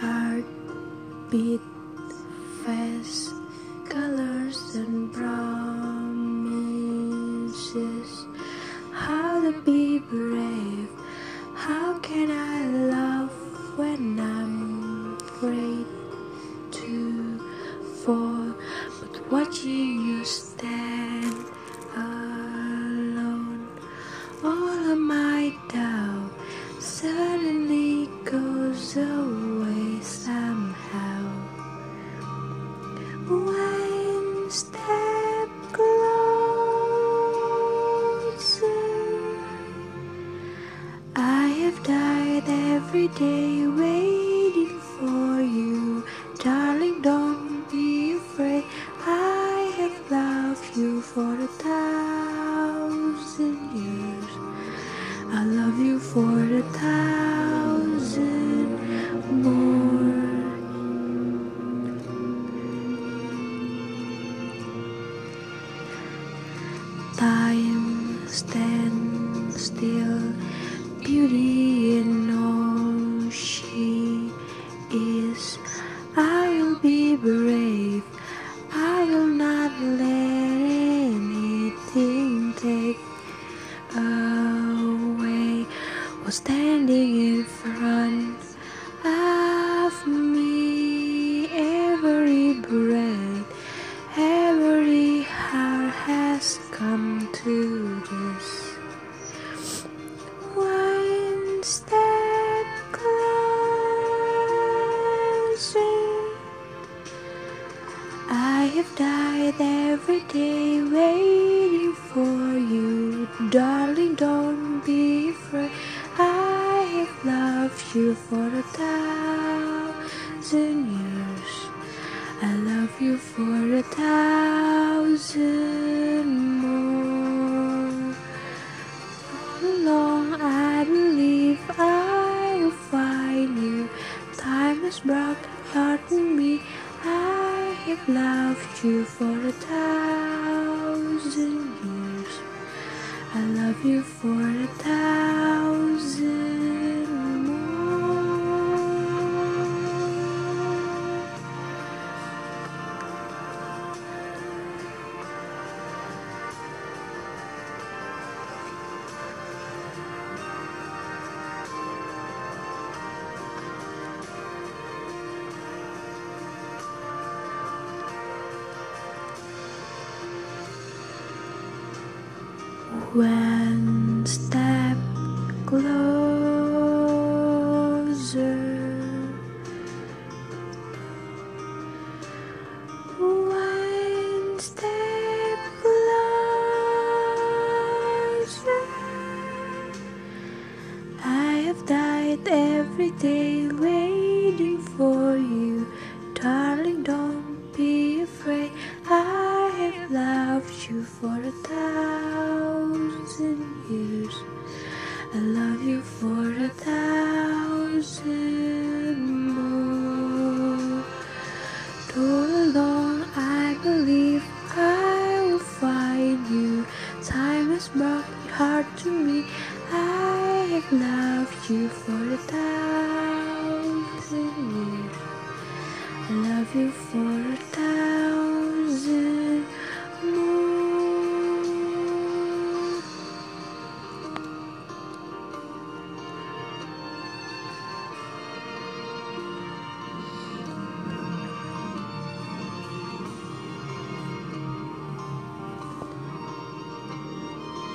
heart beat fast, colors and promises. How to be brave? How can I love when I'm afraid to fall? But watching you stand every day waiting for you. Darling, don't be afraid. I have loved you for a thousand years. I love you for a thousand more. Time stands standing in front of me. Every breath, every heart has come to this. One step closer. I have died every day waiting for you. Darling, don't be afraid. Loved you for a thousand years. I love you for a thousand more. All along, I believe I will find you. Time has brought heart to me. I have loved you for a thousand years. I love you for a thousand One step closer. One step closer. I have died every day waiting for you. Darling, don't be afraid. I have loved you for has brought your heart to me. I loved you for a thousand years. I love you for